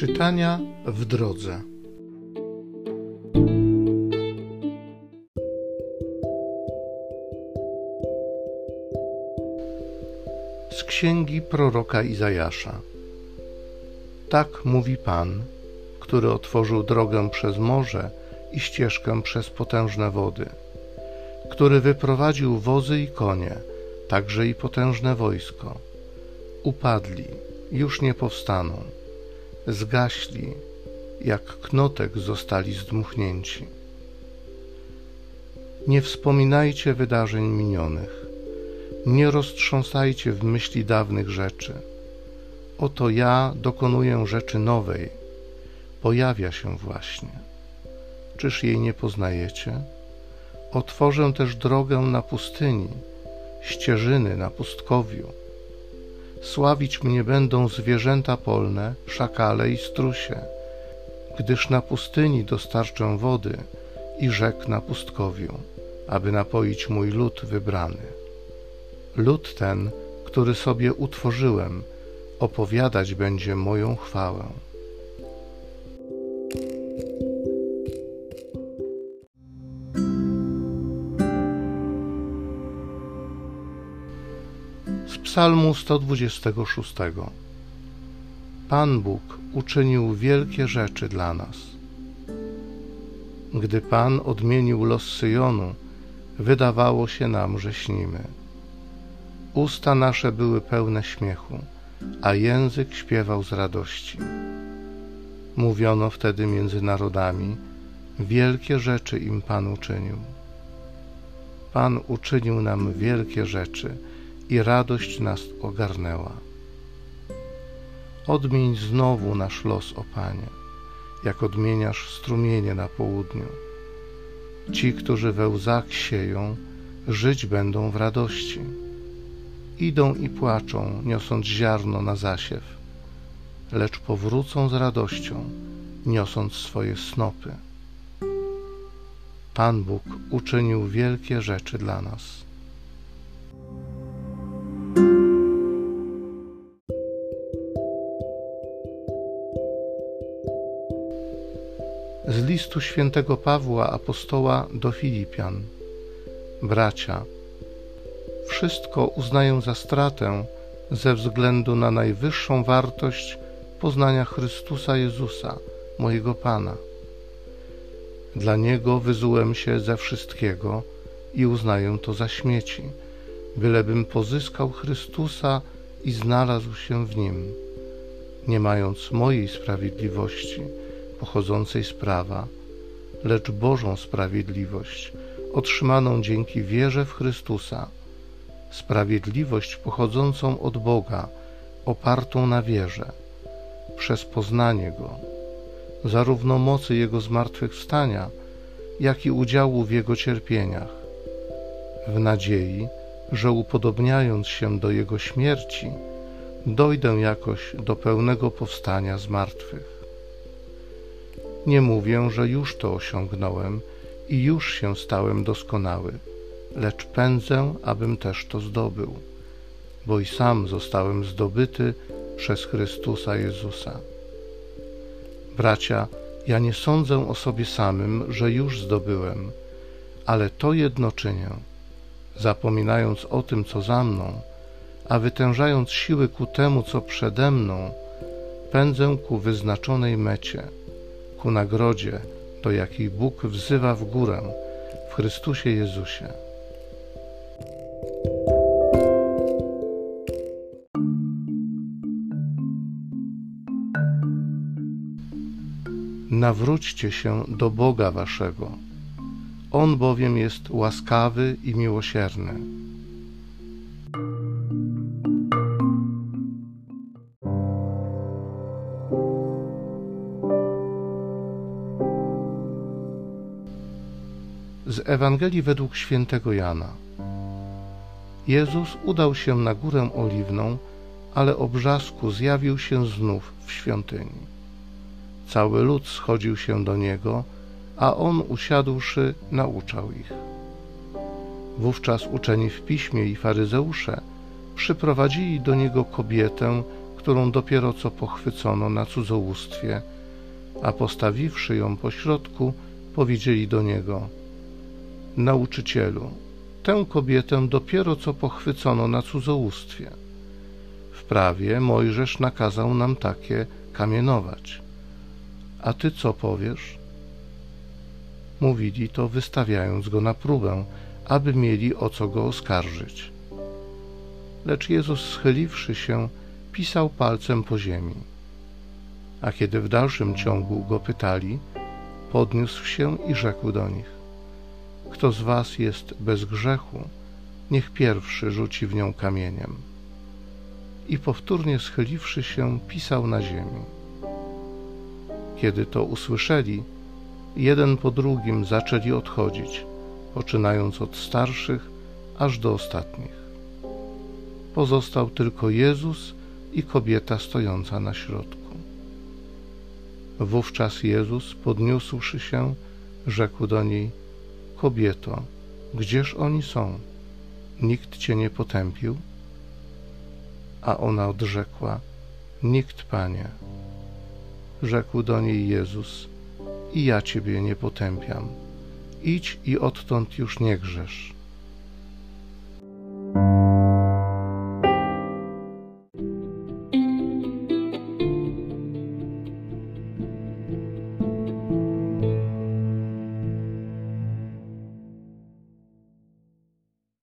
Czytania w drodze. Z księgi proroka Izajasza. Tak mówi Pan, który otworzył drogę przez morze i ścieżkę przez potężne wody, który wyprowadził wozy i konie, także i potężne wojsko. Upadli, już nie powstaną zgaśli, jak knotek zostali zdmuchnięci. Nie wspominajcie wydarzeń minionych, nie roztrząsajcie w myśli dawnych rzeczy. Oto ja dokonuję rzeczy nowej, pojawia się właśnie. Czyż jej nie poznajecie? Otworzę też drogę na pustyni, ścieżyny na pustkowiu Sławić mnie będą zwierzęta polne, szakale i strusie, gdyż na pustyni dostarczę wody i rzek na pustkowiu, aby napoić mój lud wybrany. Lud ten, który sobie utworzyłem, opowiadać będzie moją chwałę. Psalmu 126 Pan Bóg uczynił wielkie rzeczy dla nas. Gdy Pan odmienił los Syjonu, wydawało się nam, że śnimy. Usta nasze były pełne śmiechu, a język śpiewał z radości. Mówiono wtedy między narodami, wielkie rzeczy im Pan uczynił. Pan uczynił nam wielkie rzeczy, i radość nas ogarnęła. Odmień znowu nasz los, o Panie, jak odmieniasz strumienie na południu. Ci, którzy we łzach sieją, żyć będą w radości. Idą i płaczą, niosąc ziarno na zasiew, lecz powrócą z radością, niosąc swoje snopy. Pan Bóg uczynił wielkie rzeczy dla nas. Z listu świętego Pawła apostoła do Filipian. Bracia, wszystko uznaję za stratę ze względu na najwyższą wartość poznania Chrystusa Jezusa, mojego Pana. Dla Niego wyzułem się ze wszystkiego i uznaję to za śmieci, bylebym pozyskał Chrystusa i znalazł się w Nim, nie mając mojej sprawiedliwości, pochodzącej z prawa, lecz Bożą sprawiedliwość, otrzymaną dzięki wierze w Chrystusa, sprawiedliwość pochodzącą od Boga, opartą na wierze, przez poznanie Go, zarówno mocy Jego zmartwychwstania, jak i udziału w Jego cierpieniach, w nadziei, że upodobniając się do Jego śmierci, dojdę jakoś do pełnego powstania z martwych. Nie mówię, że już to osiągnąłem i już się stałem doskonały, lecz pędzę, abym też to zdobył, bo i sam zostałem zdobyty przez Chrystusa Jezusa. Bracia, ja nie sądzę o sobie samym, że już zdobyłem, ale to jedno czynię, zapominając o tym, co za mną, a wytężając siły ku temu, co przede mną, pędzę ku wyznaczonej mecie – ku nagrodzie, do jakiej Bóg wzywa w górę w Chrystusie Jezusie. Nawróćcie się do Boga waszego. On bowiem jest łaskawy i miłosierny Z Ewangelii według świętego Jana. Jezus udał się na górę oliwną, ale o brzasku zjawił się znów w świątyni. Cały lud schodził się do niego, a on usiadłszy nauczał ich. Wówczas uczeni w piśmie i faryzeusze przyprowadzili do niego kobietę, którą dopiero co pochwycono na cudzołóstwie, a postawiwszy ją pośrodku, powiedzieli do niego: Nauczycielu, tę kobietę dopiero co pochwycono na cudzołóstwie. W prawie Mojżesz nakazał nam takie kamienować. A ty co powiesz? Mówili to, wystawiając go na próbę, aby mieli o co go oskarżyć. Lecz Jezus, schyliwszy się, pisał palcem po ziemi. A kiedy w dalszym ciągu go pytali, podniósł się i rzekł do nich: Kto z was jest bez grzechu, niech pierwszy rzuci w nią kamieniem. I powtórnie schyliwszy się, pisał na ziemi. Kiedy to usłyszeli, jeden po drugim zaczęli odchodzić, poczynając od starszych aż do ostatnich. Pozostał tylko Jezus i kobieta stojąca na środku. Wówczas Jezus, podniósłszy się, rzekł do niej: Kobieto, gdzież oni są? Nikt cię nie potępił? A ona odrzekła: Nikt, panie. Rzekł do niej Jezus: I ja ciebie nie potępiam. Idź i odtąd już nie grzesz.